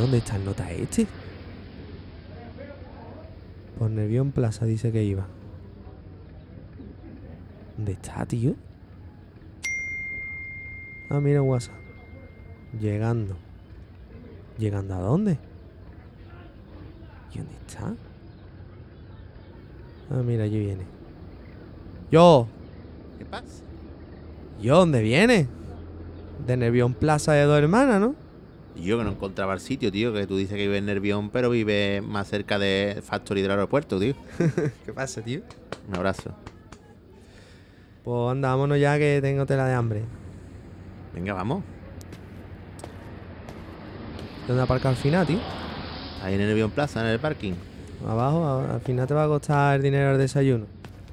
¿dónde está el nota este? Por Nervión Plaza dice que iba. ¿Dónde está, tío? Ah, mira WhatsApp. Llegando. ¿Llegando a dónde? ¿Y dónde está? Ah, mira, allí viene. Yo. ¿Qué pasa? ¿Yo dónde viene? De Nervión Plaza de dos hermanas, ¿no? Y yo que no encontraba el sitio, tío, que tú dices que vive en Nervión, pero vive más cerca de Factory del aeropuerto, tío. ¿Qué pasa, tío? Un abrazo. Pues anda, vámonos ya que tengo tela de hambre. Venga, vamos. ¿Dónde aparca al final, tío? Ahí en Nervión Plaza, en el parking. Abajo, al final te va a costar el dinero del desayuno.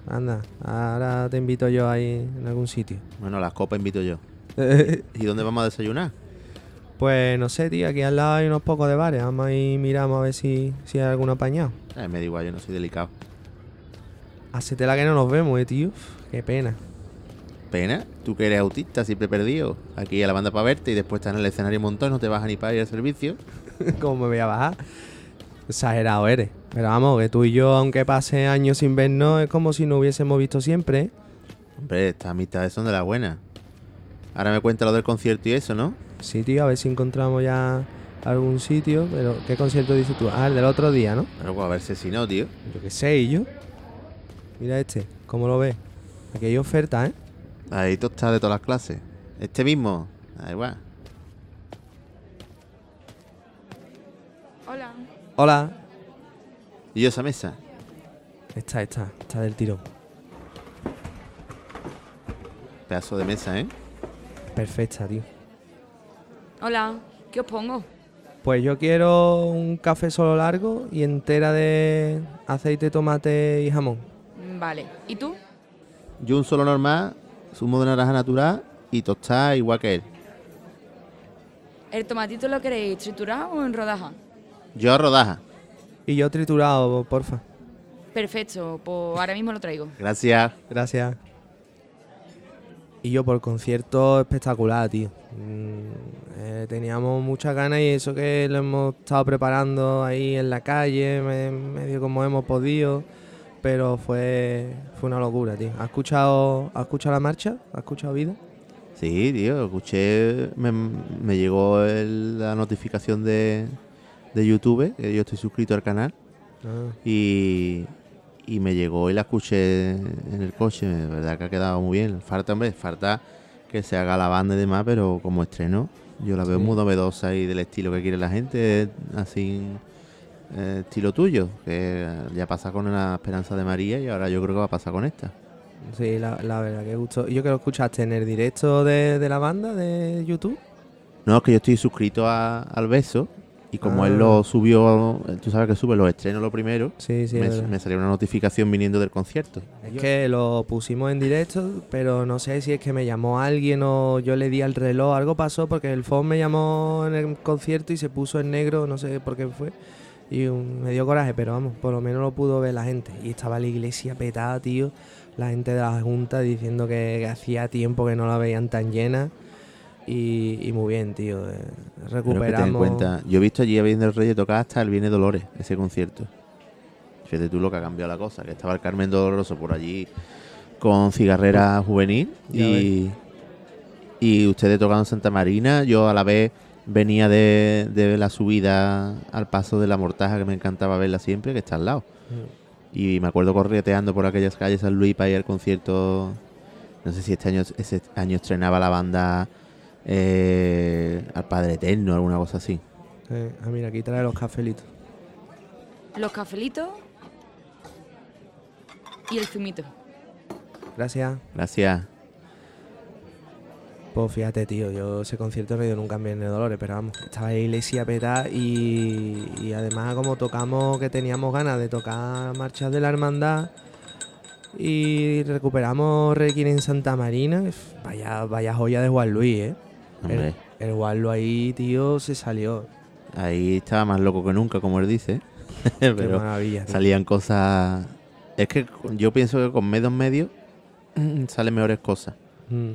Anda, ahora te invito yo ahí en algún sitio. Bueno, las copas invito yo. ¿Y dónde vamos a desayunar? Pues no sé, tío, aquí al lado hay unos pocos de bares. Vamos ahí miramos a ver si, si hay alguno apañado. Eh, me da igual, yo no soy delicado. Hace tela que no nos vemos, eh, tío. Qué pena. Pena, tú que eres autista, siempre perdido. Aquí a la banda para verte y después estás en el escenario un montón, no te bajas ni para ir al servicio. ¿Cómo me voy a bajar? Exagerado eres. Pero vamos, que tú y yo, aunque pase años sin vernos, es como si no hubiésemos visto siempre. ¿eh? Hombre, estas amistades son de las buenas. Ahora me cuenta lo del concierto y eso, ¿no? Sí, tío, a ver si encontramos ya algún sitio. Pero, ¿qué concierto dices tú? Ah, el del otro día, ¿no? Pero pues a ver si no, tío. Yo qué sé, ¿y yo? Mira este, ¿cómo lo ves? Aquí hay oferta, ¿eh? Ahí tú estás de todas las clases. Este mismo, da igual. Hola. Hola. ¿Y esa mesa? Esta, esta, esta del tirón. Pedazo de mesa, ¿eh? Perfecta, tío. Hola. ¿Qué os pongo? Pues yo quiero un café solo largo y entera de aceite, tomate y jamón. Mm, Vale. ¿Y tú? Yo un solo normal, zumo de naranja natural y tostada igual que él. ¿El tomatito lo queréis triturado o en rodaja? Yo rodaja. Y yo triturado, porfa. Perfecto, pues ahora mismo lo traigo. Gracias. Gracias. Y yo por concierto espectacular, tío. Mm, eh, teníamos muchas ganas y eso que lo hemos estado preparando ahí en la calle, me- medio como hemos podido. Pero fue, fue una locura, tío. ¿Has escuchado, ¿Has escuchado la marcha? ¿Has escuchado vida? Sí, tío, escuché, me, me llegó el- la notificación de, de YouTube, que yo estoy suscrito al canal, Ah, y, y me llegó y la escuché en el coche, de verdad que ha quedado muy bien. Falta, hombre, falta que se haga la banda y demás, pero como estreno, yo la veo Sí. muy novedosa y del estilo que quiere la gente, así, eh, estilo tuyo, que ya pasa con la Esperanza de María y ahora yo creo que va a pasar con esta. sí, la, la verdad que gustó. ¿Y yo que lo escuchaste en el directo de, de la banda de YouTube? No, es que yo estoy suscrito a- al beso y como Ah. él lo subió, tú sabes que sube los estrenos lo primero, Sí, sí, me, me salió una notificación viniendo del concierto. Es que lo pusimos en directo, pero no sé si es que me llamó alguien o yo le di al reloj, algo pasó porque el phone me llamó en el concierto y se puso en negro, no sé por qué fue. Y me dio coraje, pero vamos, por lo menos lo pudo ver la gente. Y estaba la iglesia petada, tío. La gente de la Junta diciendo que, que hacía tiempo que no la veían tan llena. Y, y muy bien, tío. eh, Recuperamos. cuenta, yo he visto allí a Virgen del Rey tocar hasta el Viene Dolores, ese concierto. Fíjate tú lo que ha cambiado la cosa, que estaba el Carmen Doloroso por allí con cigarrera juvenil y, y ustedes tocando Santa Marina, yo a la vez venía de, de la subida al paso de la mortaja que me encantaba verla siempre, que está al lado. Mm. Y me acuerdo correteando por aquellas calles San Luis para ir al concierto. No sé si este año, ese año estrenaba la banda eh, al Padre Eterno alguna cosa así. Eh, ah, mira, aquí trae los cafelitos. Los cafelitos y el zumito. Gracias. Gracias. Pues fíjate, tío, yo ese concierto no he ido nunca en Viernes de Dolores, pero vamos, estaba la iglesia petada y, y además como tocamos que teníamos ganas de tocar marchas de la hermandad y recuperamos Requiem en Santa Marina, vaya, vaya joya de Juan Luis, ¿eh? Hombre, El, el Luis ahí, tío, se salió. ahí estaba más loco que nunca, como él dice. Qué Pero maravilla. tío. salían cosas. Es que yo pienso que con medios medios salen mejores cosas. Mm.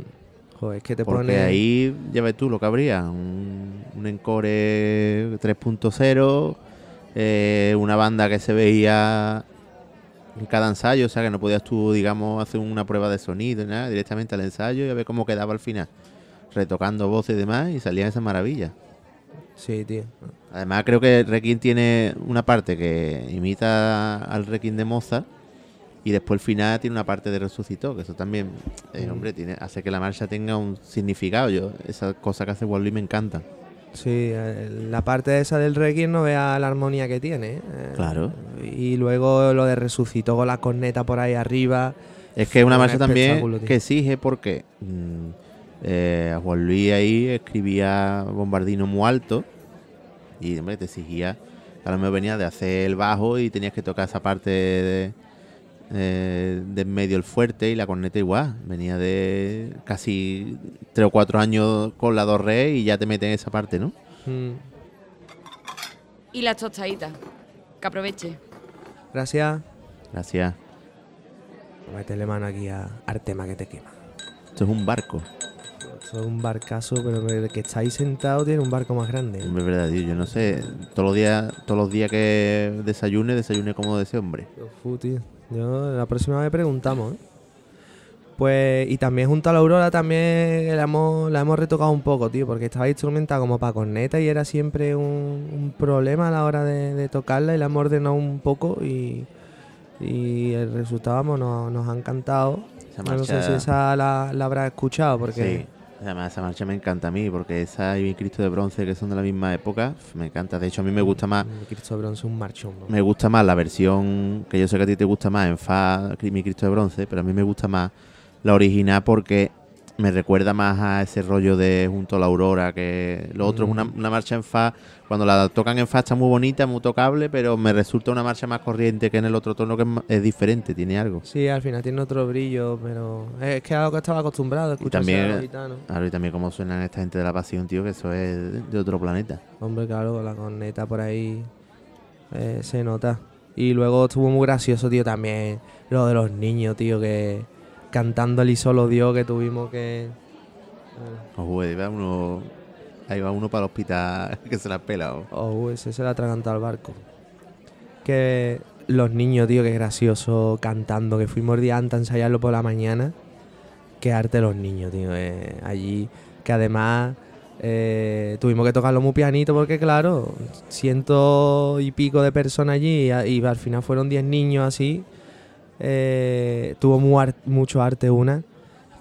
Joder, es que te Porque pone... ahí, ya ves tú lo que habría, un, un Encore 3.0, eh, una banda que se veía en cada ensayo, o sea que no podías tú, digamos, hacer una prueba de sonido, ni nada, directamente al ensayo y a ver cómo quedaba al final, retocando voces y demás, y salían esas maravillas. Sí, tío. Además creo que Requiem tiene una parte que imita al Requiem de Mozart y después el final tiene una parte de Resucitó, que eso también, eh, Mm. hombre, tiene, hace que la marcha tenga un significado. Yo, esas cosas que hace Wally me encantan. Sí, eh, la parte esa del Requiem no vea la armonía que tiene. ¿eh? Claro. Y luego lo de resucitó con la corneta por ahí arriba. Es que es una Un marcha también tío. que exige porque mm, eh, a Juan Luis ahí escribía bombardino muy alto y hombre, te exigía, a lo mejor venía de hacer el bajo y tenías que tocar esa parte de, eh, de en medio el fuerte y la corneta igual. Venía de casi tres o cuatro años con la dos re y ya te meten esa parte, ¿no? Mm, Y las tostaditas. Que aproveche. Gracias. Gracias. Métele mano aquí a Artema que te quema. Esto es un barco. Es un barcazo, pero el que estáis sentado tiene un barco más grande. Es verdad, tío. Yo no sé. Todos los días, todos los días que desayune, desayune como de ese hombre. Tío. Yo, la próxima vez preguntamos, ¿eh? Pues, y también junto a la Aurora también la hemos, la hemos retocado un poco, tío, porque estaba instrumentada como para corneta y era siempre un, un problema a la hora de, de tocarla y la hemos ordenado un poco y, y el resultado vamos, nos, nos ha encantado. No sé si esa la, la habrá escuchado, porque Sí. Además, esa marcha me encanta a mí, porque esa y mi Cristo de Bronce, que son de la misma época, me encanta. De hecho, a mí me gusta más mm, Cristo de Bronce es un marchón. ¿no? me gusta más la versión que yo sé que a ti te gusta más en Fa, mi Cristo de Bronce, pero a mí me gusta más la original porque me recuerda más a ese rollo de junto a la aurora, que lo otro es una, una marcha en Fa, cuando la tocan en Fa está muy bonita, muy tocable, pero me resulta una marcha más corriente que en el otro tono que es, es diferente, tiene algo. Sí, al final tiene otro brillo, pero es que es algo que estaba acostumbrado a escuchar también- a los gitanos. Y también como suenan esta gente de la pasión, tío, que eso es de otro planeta. Hombre, claro, la corneta por ahí eh, se nota. Y luego estuvo muy gracioso, tío, también lo de los niños, tío, que cantando el y solo Dios que tuvimos que... Ahí va uno, ahí va uno para el hospital que se la pela. oh. Oh, ese se le ha atragantado al barco. Que los niños, tío, que gracioso cantando, que fuimos día antes a ensayarlo por la mañana. Qué arte los niños, tío, eh, allí. Que además eh, tuvimos que tocarlo muy pianito porque, claro, ciento y pico de personas allí y, y al final fueron diez niños así. Eh, tuvo ar- mucho arte una.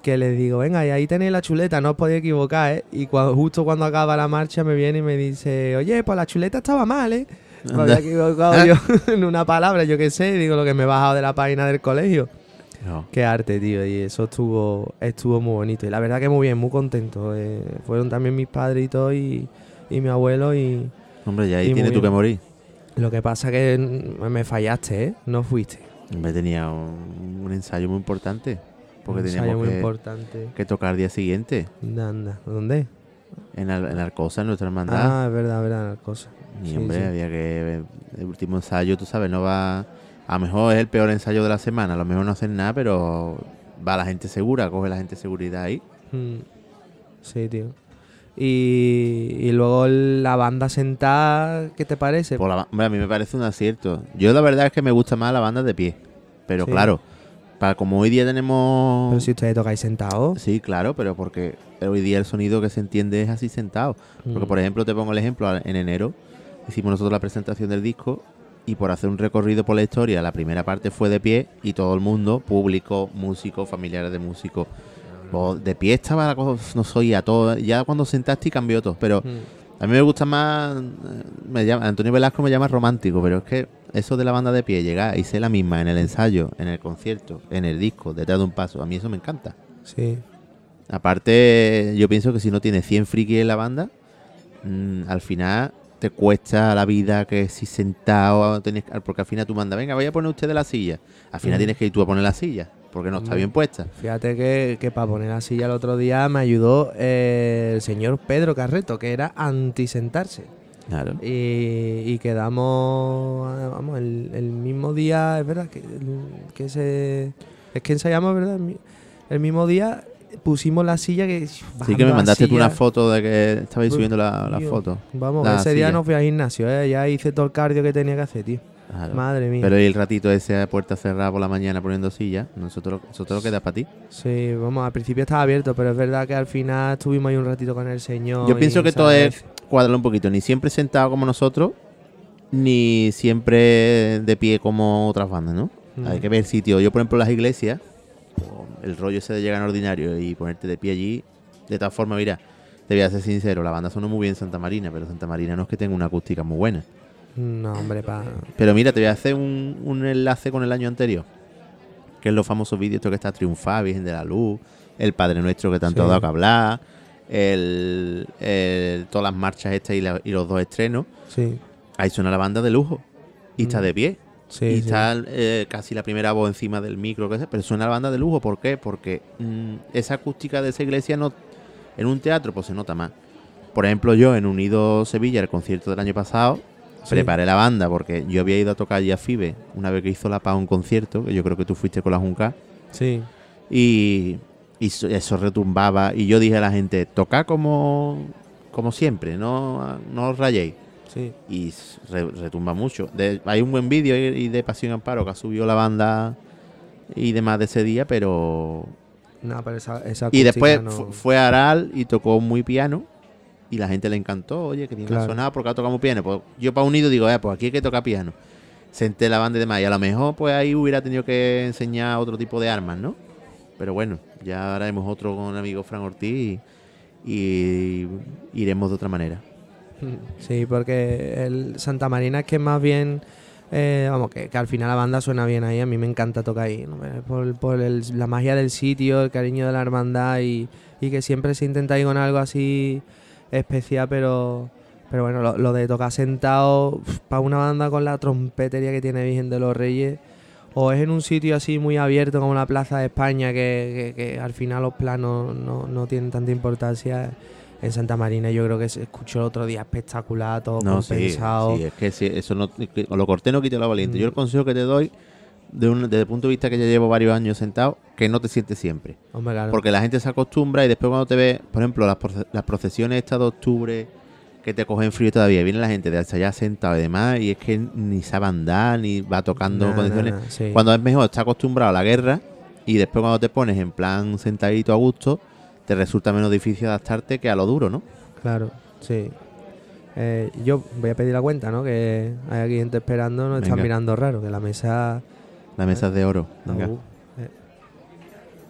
Que les digo, venga, y ahí tenéis la chuleta, no os podéis equivocar, ¿eh? Y cua- justo cuando acaba la marcha me viene y me dice, oye, pues la chuleta estaba mal, ¿eh? Me había equivocado yo en una palabra, yo qué sé, digo lo que me he bajado de la página del colegio. No. Qué arte, tío, y eso estuvo estuvo muy bonito. Y la verdad que muy bien, muy contento. eh, fueron también mis padres y todo, y, mi abuelo, y Hombre, ya ahí Y muy tienes tú bien. que morir. lo que pasa que me fallaste, ¿eh? No fuiste. Hombre, tenía un, un ensayo muy importante. Porque Un ensayo teníamos muy que, importante. que tocar el día siguiente. Anda, ¿dónde? En, Al- en Arcosa, en nuestra hermandad. Ah, es verdad, verdad, la cosa. y sí, hombre, sí. había que. El último ensayo, tú sabes, no va. A lo mejor es el peor ensayo de la semana. A lo mejor no hacen nada, pero va la gente segura, coge la gente seguridad ahí. Mm, Sí, tío. Y, y luego la banda sentada, ¿qué te parece? Por la hombre, a mí me parece un acierto. Yo la verdad es que me gusta más la banda de pie. Pero Sí. claro, para como hoy día tenemos. Pero si ustedes tocáis sentados. Sí, claro, pero porque hoy día el sonido que se entiende es así sentado. Porque, Mm. por ejemplo, te pongo el ejemplo, en enero hicimos nosotros la presentación del disco y por hacer un recorrido por la historia, la primera parte fue de pie y todo el mundo, público, músicos, familiares de músicos, pues, de pie estaba la cosa, no soy a todo. Ya cuando sentaste y cambió todo, pero Mm. a mí me gusta más, me llama, Antonio Velasco me llama romántico, pero es que eso de la banda de pie, llegar y ser la misma en el ensayo, en el concierto, en el disco, detrás de un paso, a mí eso me encanta. Sí. Aparte, yo pienso que si no tienes 100 frikis en la banda, mm, al final te cuesta la vida que si sentado, tenés, que- porque al final tú mandas, venga, voy a poner usted de la silla. Al final Mm. tienes que ir tú a poner la silla, porque no está bien puesta. Fíjate que, que para poner la silla el otro día me ayudó eh, el señor Pedro Carreto, que era anti-sentarse. Claro. Y, y quedamos, vamos, el, el mismo día, es verdad, que, que se, es que ensayamos, ¿verdad? El, mi- el mismo día pusimos la silla que... Sí que me mandaste tú una foto de que estabais subiendo la, la tío. foto. Vamos, la ese día no fui al gimnasio, ¿eh? ya hice todo el cardio que tenía que hacer, tío. Claro. Madre mía. Pero el ratito ese a puerta cerrada por la mañana poniendo sillas, nosotros, nosotros lo queda para ti. Sí, vamos, al principio estaba abierto, pero es verdad que al final estuvimos ahí un ratito con el señor. Yo pienso que todo es cuadrarlo un poquito, ni siempre sentado como nosotros, ni siempre de pie como otras bandas, ¿no? Mm. Hay que ver sitio. Yo, por ejemplo, las iglesias, pues, el rollo ese de llegar en ordinario y ponerte de pie allí, de todas formas, mira, te voy a ser sincero, la banda sonó muy bien en Santa Marina, pero Santa Marina no es que tenga una acústica muy buena. No, hombre, pa... Pero mira, te voy a hacer un, un enlace con el año anterior. Que es los famosos vídeos estos que está Triunfar, Virgen de la Luz, El Padre Nuestro que tanto Sí. ha dado que hablar, el, el- todas las marchas estas y, la- y los dos estrenos. Sí, Ahí suena la banda de lujo. Y está Mm. de pie. sí, y sí. está eh, casi la primera voz encima del micro, que sea, pero suena la banda de lujo. ¿Por qué? Porque mm, esa acústica de esa iglesia no en un teatro pues se nota más. Por ejemplo, yo en Unido Sevilla, el concierto del año pasado, Sí. preparé la banda porque yo había ido a tocar allí a FIBE una vez que hizo la PA un concierto, que yo creo que tú fuiste con la Junca, Sí, y, y so- eso retumbaba. Y yo dije a la gente, toca como, como siempre, no, no os rayéis. sí. Y re- retumba mucho. De- hay un buen vídeo y, de Pasión Amparo que ha subido la banda y demás de ese día, pero... No, pero esa, esa Y después no- fue a Aral y tocó muy piano. Y la gente le encantó, oye, que bien Claro. ha sonado porque ha tocado piano. Pues yo para unido digo, eh, pues aquí hay que tocar piano. Senté la banda y demás. Y a lo mejor pues ahí hubiera tenido que enseñar otro tipo de armas, ¿no? Pero bueno, ya haremos otro con el amigo Fran Ortiz y, y iremos de otra manera. Sí, porque el Santa Marina es que más bien, eh, vamos, que, que al final la banda suena bien ahí, a mí me encanta tocar ahí, ¿no? Por, por el- la magia del sitio, el cariño de la hermandad y, y que siempre se intenta ir con algo así especial, pero, pero bueno, lo, lo de tocar sentado para una banda con la trompetería que tiene Virgen de los Reyes, o es en un sitio así muy abierto como la Plaza de España, que, que- que al final los planos no, no tienen tanta importancia. En Santa Marina yo creo que se escuchó el otro día espectacular, todo No, compensado. sí, es que sí, eso no, lo corté no quita lo valiente. Mm. Yo el consejo que te doy, de un- desde el punto de vista que ya llevo varios años sentado, que no te sientes siempre. Hombre, claro. Porque la gente se acostumbra y después cuando te ve, por ejemplo, las, proce- las procesiones estas de octubre que te cogen frío todavía, viene la gente de hasta allá sentado y demás, y es que ni sabe andar, ni va tocando Nah, condiciones. nah, sí. Cuando es mejor, está acostumbrado a la guerra, y después cuando te pones en plan sentadito a gusto, te resulta menos difícil adaptarte que a lo duro, ¿no? Claro, sí. Eh, yo voy a pedir la cuenta, ¿no? Que hay aquí gente esperando, nos están mirando raro, que la mesa... La mesa es de oro. Venga. Uh, eh.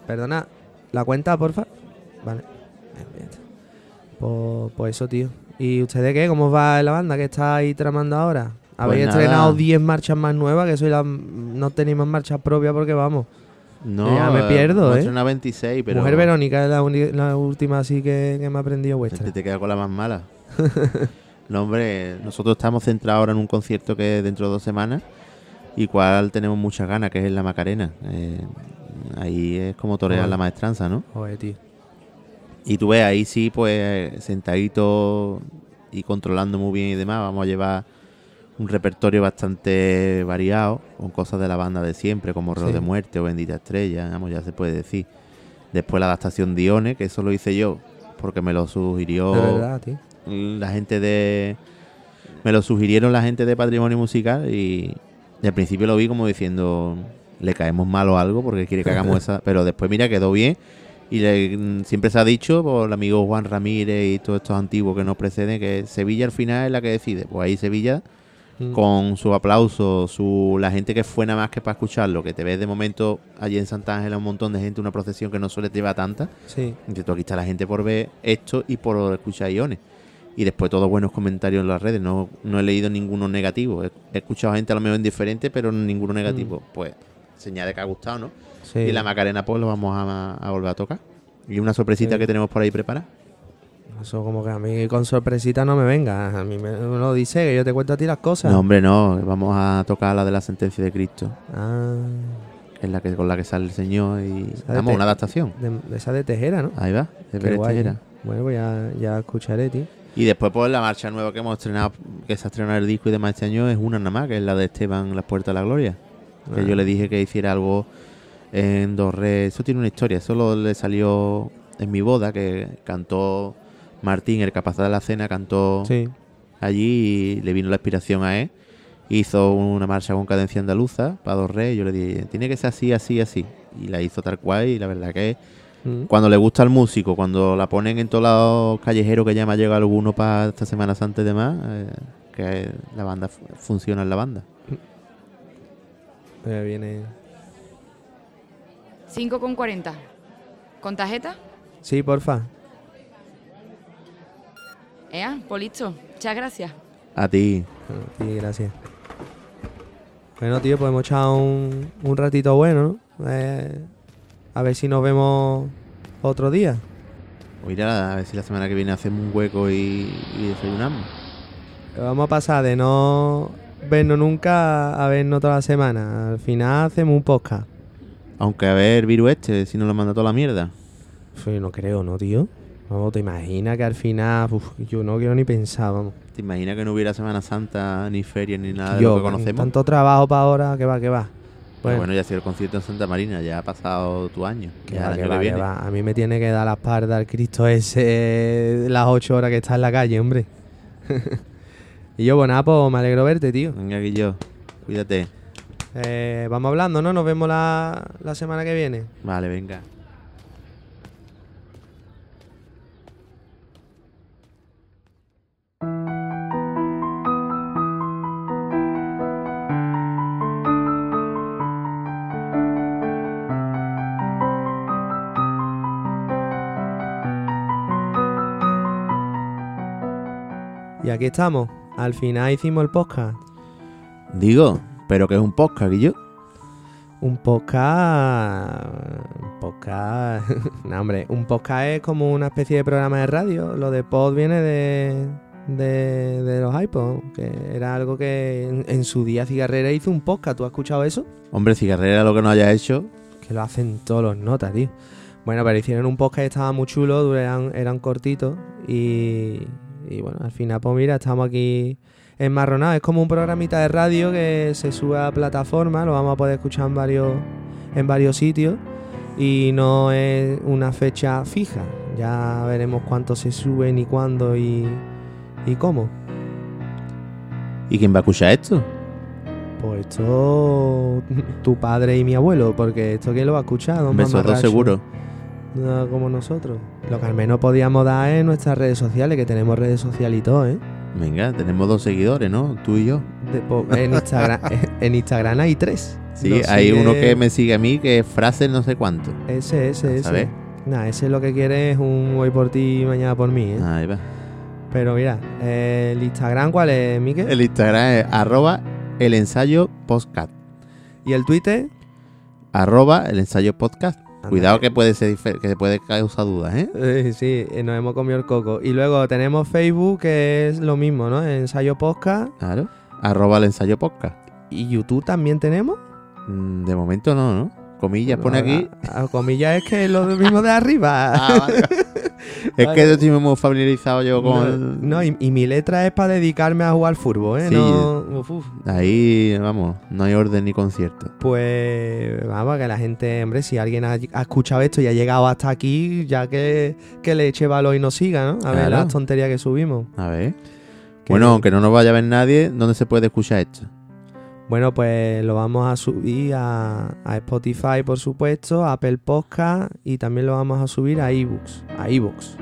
Perdona, ¿la cuenta, porfa? Vale. Pues, pues eso, tío. ¿Y ustedes qué? ¿Cómo va la banda que está ahí tramando ahora? Habéis Pues estrenado 10 marchas más nuevas, que soy la... no tenéis más marchas propias porque vamos. No, Ya me eh, pierdo, ¿eh? estrenado 26, pero Mujer Verónica es la, la última así que, que me ha aprendido vuestra. Te, queda con la más mala. no, hombre, nosotros estamos centrados ahora en un concierto que dentro de dos semanas y cual tenemos muchas ganas, que es en la Macarena. Eh, ahí es como torear la maestranza, ¿no? Joder, tío. Y tú ves ahí sí, pues sentadito y controlando muy bien y demás, vamos a llevar un repertorio bastante variado, con cosas de la banda de siempre, como Reo Sí. de Muerte o Bendita Estrella, vamos, ya se puede decir. Después la adaptación Dione, que eso lo hice yo, porque me lo sugirió verdad, la gente de... Me lo sugirieron la gente de Patrimonio Musical y, y al principio lo vi como diciendo, le caemos mal o algo porque quiere que hagamos esa... Pero después mira, quedó bien y le- mm, siempre se ha dicho por el amigo Juan Ramírez y todos estos antiguos que nos preceden que Sevilla al final es la que decide. Pues ahí Sevilla Mm. con su aplauso, su la gente que fue nada más que para escucharlo, que te ves de momento allí en Santa Ángela un montón de gente, una procesión que no suele llevar tanta. Sí. Tú, aquí está la gente por ver esto y por escuchar iones. Y después todos buenos comentarios en las redes. No, no he leído ninguno negativo. He, he escuchado gente a lo mejor indiferente, pero ninguno negativo. Pues señal de que ha gustado, ¿no? sí. Y la Macarena pues lo vamos a, a volver a tocar. Y una sorpresita Sí. que tenemos por ahí preparada. Eso como que a mí con sorpresita no me venga. A mí me lo dice, que yo te cuento a ti las cosas. No, hombre, no. Vamos a tocar la de la sentencia de Cristo. Ah, es la que con la que sale el Señor y... Vamos, una adaptación. de, de esa de Tejera, ¿no? Ahí va. De Pérez. Tejera. Bueno, pues ya, ya escucharé, tío. Y después, pues, la marcha nueva que hemos estrenado, que se ha estrenado el disco y demás este año, es una nada más, que es la de Esteban, Las Puertas de la Gloria. Que Ah. yo le dije que hiciera algo en Dorre. Eso tiene una historia. Eso lo- le salió en mi boda, que cantó Martín, el capataz de la cena, cantó Sí. allí y le vino la inspiración a él. Hizo una marcha con cadencia andaluza para Dorre. Yo le dije, tiene que ser así, así, así. Y la hizo tal cual. Y la verdad que Mm. cuando le gusta al músico, cuando la ponen en todos los callejeros que ya me ha llegado alguno para esta Semana Santa y demás, eh, que la banda fu- funciona en la banda. Eh, viene. 5 con 40. ¿Con tarjeta? Sí, porfa. Ea, pues listo. Muchas gracias. A ti. Sí, gracias. Bueno, tío, pues hemos echado un, un ratito bueno, ¿no? Eh, a ver si nos vemos otro día. A ir a, a ver si la semana que viene hacemos un hueco y, y desayunamos. Vamos a pasar de no vernos nunca a vernos toda la semana. Al final hacemos un podcast. Aunque a ver, Viru este, si nos lo manda toda la mierda. Yo no creo, ¿no, tío? Vamos, te imaginas que al final... uf, yo no quiero ni pensar, vamos. ¿Te imaginas que no hubiera Semana Santa, ni feria, ni nada de lo que con conocemos? tanto trabajo para ahora, que va, que va. Bueno, bueno, ya ha sido el concierto en Santa Marina, ya ha pasado tu año. que Ya va, el que año va, que que viene. va. A mí me tiene que dar la espalda el Cristo ese las ocho horas que está en la calle, hombre. y yo, bueno, nada, pues me alegro verte, tío. Venga, Guillo, cuídate. Eh, vamos hablando, ¿no? Nos vemos la, la semana que viene. Vale, venga. Aquí estamos. Al final hicimos el podcast. Digo, pero que es un podcast, Guillo. Un podcast. Un podcast. no, hombre, un podcast es como una especie de programa de radio. Lo de pod viene de. de, de los iPods. Que era algo que en, en su día Cigarrera hizo un podcast. ¿Tú has escuchado eso? Hombre, cigarrera lo que no haya hecho. Que lo hacen todos los notas, tío. Bueno, pero hicieron un podcast que estaba muy chulo, eran, eran cortitos y, y bueno, al final, pues mira, estamos aquí enmarronados. Es como un programita de radio que se sube a plataforma, lo vamos a poder escuchar en varios, en varios sitios y no es una fecha fija. Ya veremos cuánto se sube, ni cuándo y, y cómo. ¿Y quién va a escuchar esto? Pues esto, tu padre y mi abuelo, porque esto quién lo va a escuchar, don seguro. No como nosotros. Lo que al menos podíamos dar es nuestras redes sociales, que tenemos redes sociales y todo, ¿eh? Venga, tenemos dos seguidores, ¿no? Tú y yo. De- po- en, Instagram, en Instagram hay tres. Sí, Nos hay sigue- uno que me sigue a mí que es frase no sé cuánto. Ese, ese, ese. ¿Sabes? Nah, ese lo que quiere es un hoy por ti y mañana por mí, ¿eh? Ahí va. Pero mira, eh, el Instagram, ¿cuál es, Miquel? El Instagram es arroba el ensayo podcast. ¿Y el Twitter? Arroba el ensayo podcast. Cuidado que puede ser que puede causar dudas, ¿eh? Sí, nos hemos comido el coco. Y luego tenemos Facebook, que es lo mismo, ¿no? Ensayo Podcast. Claro. Arroba el ensayo podcast. ¿Y YouTube también tenemos? Mm, De momento no, ¿no? Comillas pone aquí. A, a comillas es que es lo mismo de arriba. Ah, vale. es que estoy muy familiarizado yo con No, y, y mi letra es para dedicarme a jugar fútbol, ¿eh? Sí. No, uf, uf. Ahí, vamos, no hay orden ni concierto. Pues vamos, que la gente, hombre, si alguien ha, ha escuchado esto y ha llegado hasta aquí, ya que, que le eche valor y nos siga, ¿no? A ver las tonterías que subimos. A ver. Que- Bueno, aunque no nos vaya a ver nadie, ¿dónde se puede escuchar esto? Bueno, pues lo vamos a subir a, a Spotify, por supuesto, a Apple Podcast y también lo vamos a subir a ebooks, a ebooks,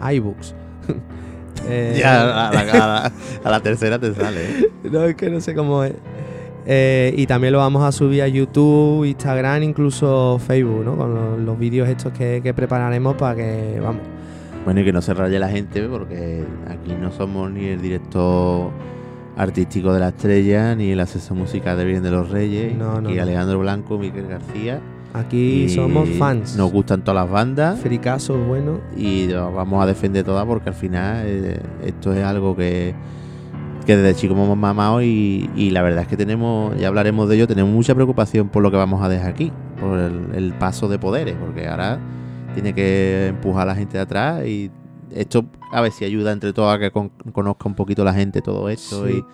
a iBooks. Eh, Ya a la, a la- a la tercera te sale, ¿eh? No, es que no sé cómo es. Eh, y también lo vamos a subir a YouTube, Instagram, incluso Facebook, ¿no? Con los, los vídeos estos que, que prepararemos para que, vamos. Bueno, y que no se raye la gente, porque aquí no somos ni el director artístico de la estrella, ni el asesor musical de Virgen de los Reyes, No, no, y. Alejandro Blanco, Miquel García. Aquí Y somos fans. Nos gustan todas las bandas. Fricasos, bueno. y lo vamos a defender todas porque al final eh, esto es algo que, que desde chico hemos mamado y, y la verdad es que tenemos, ya hablaremos de ello, tenemos mucha preocupación por lo que vamos a dejar aquí, por el, el paso de poderes, porque ahora tiene que empujar a la gente de atrás y esto a ver si ayuda entre todos a que con- conozca un poquito la gente todo esto Sí. y,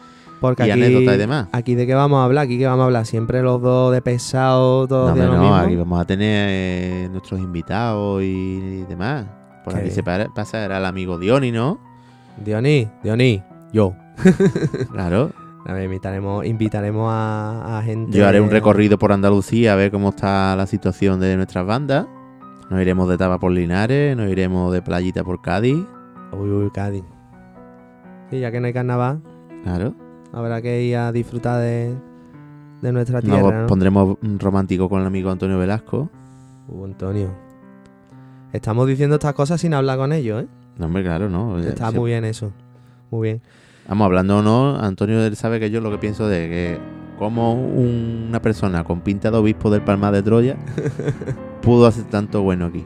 Porque y aquí, anécdotas y demás. aquí de qué vamos a hablar, aquí que vamos a hablar siempre los dos de pesado, todos No, de lo no, mismo. aquí vamos a tener eh, nuestros invitados y, demás. Por Qué aquí se pa- pasará el amigo Dioni, ¿no? Dioní, Dioní, yo. Claro. A ver, invitaremos, invitaremos a, a gente. Yo haré un recorrido por Andalucía a ver cómo está la situación de nuestras bandas. Nos iremos de Taba por Linares, nos iremos de Playita por Cádiz. Uy, uy, Cádiz. Sí, ya que no hay carnaval, Claro. habrá que ir a disfrutar de, de nuestra Nos tierra, ¿no? pondremos romántico con el amigo Antonio Velasco. Uh, Antonio. Estamos diciendo estas cosas sin hablar con ellos, ¿eh? No, hombre, claro, ¿no? Está Se- muy bien eso. Muy bien. Vamos, hablando o no, Antonio él sabe que yo lo que pienso de que como un- una persona con pinta de obispo del Palmar de Troya pudo hacer tanto bueno aquí.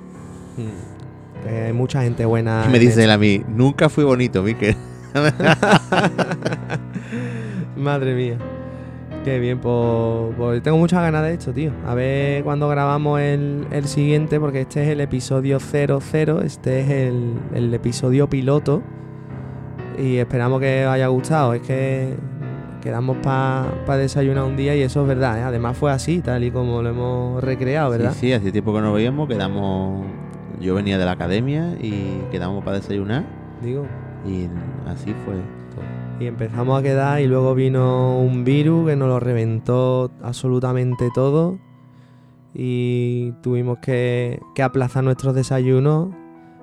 Mm. Que hay mucha gente buena. y me dice él a mí, nunca fui bonito, Miquel. Madre mía. Qué bien, pues, pues tengo muchas ganas de esto, tío. A ver cuando grabamos el, el siguiente, porque este es el episodio 00, este es el, el episodio piloto. Y esperamos que os haya gustado. Es que quedamos para desayunar un día y eso es verdad. ¿eh? Además fue así, tal y como lo hemos recreado, ¿verdad? Sí, sí, hace tiempo que no veíamos, quedamos... Yo venía de la academia y quedamos para desayunar Digo. y así fue todo. Y empezamos a quedar y luego vino un virus que nos lo reventó absolutamente todo. Y tuvimos que, que aplazar nuestros desayunos.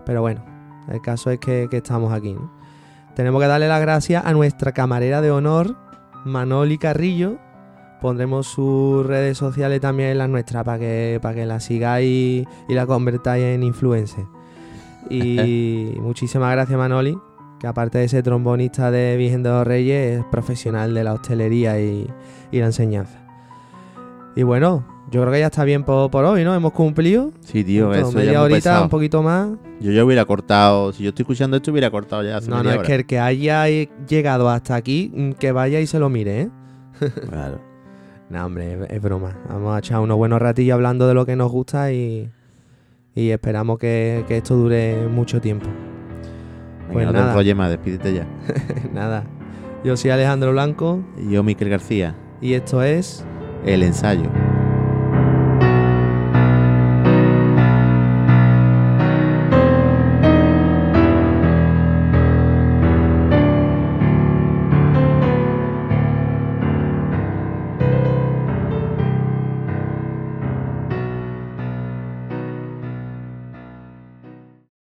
Pero bueno, el caso es que, que estamos aquí. ¿no? Tenemos que darle las gracias a nuestra camarera de honor, Manoli Carrillo. Pondremos sus redes sociales también en las nuestras para que, para que la sigáis y la convertáis en influencer. Y muchísimas gracias Manoli, que aparte de ser trombonista de Virgen de los Reyes, es profesional de la hostelería y, y la enseñanza. Y bueno, yo creo que ya está bien por, por hoy, ¿no? Hemos cumplido. Sí, tío, Todo, eso media horita, pesado. un poquito más. Yo ya hubiera cortado, si yo estoy escuchando esto hubiera cortado ya hace No, no, es que el que haya llegado hasta aquí, mm, que vaya y se lo mire, ¿eh? Claro. No, hombre, es, es broma. Vamos a echar unos buenos ratillos hablando de lo que nos gusta y, y esperamos que, que esto dure mucho tiempo. Venga, Pues no te nada. enrolles más, despídete ya. Nada. Yo soy Alejandro Blanco Y yo, Miquel García, y esto es el ensayo.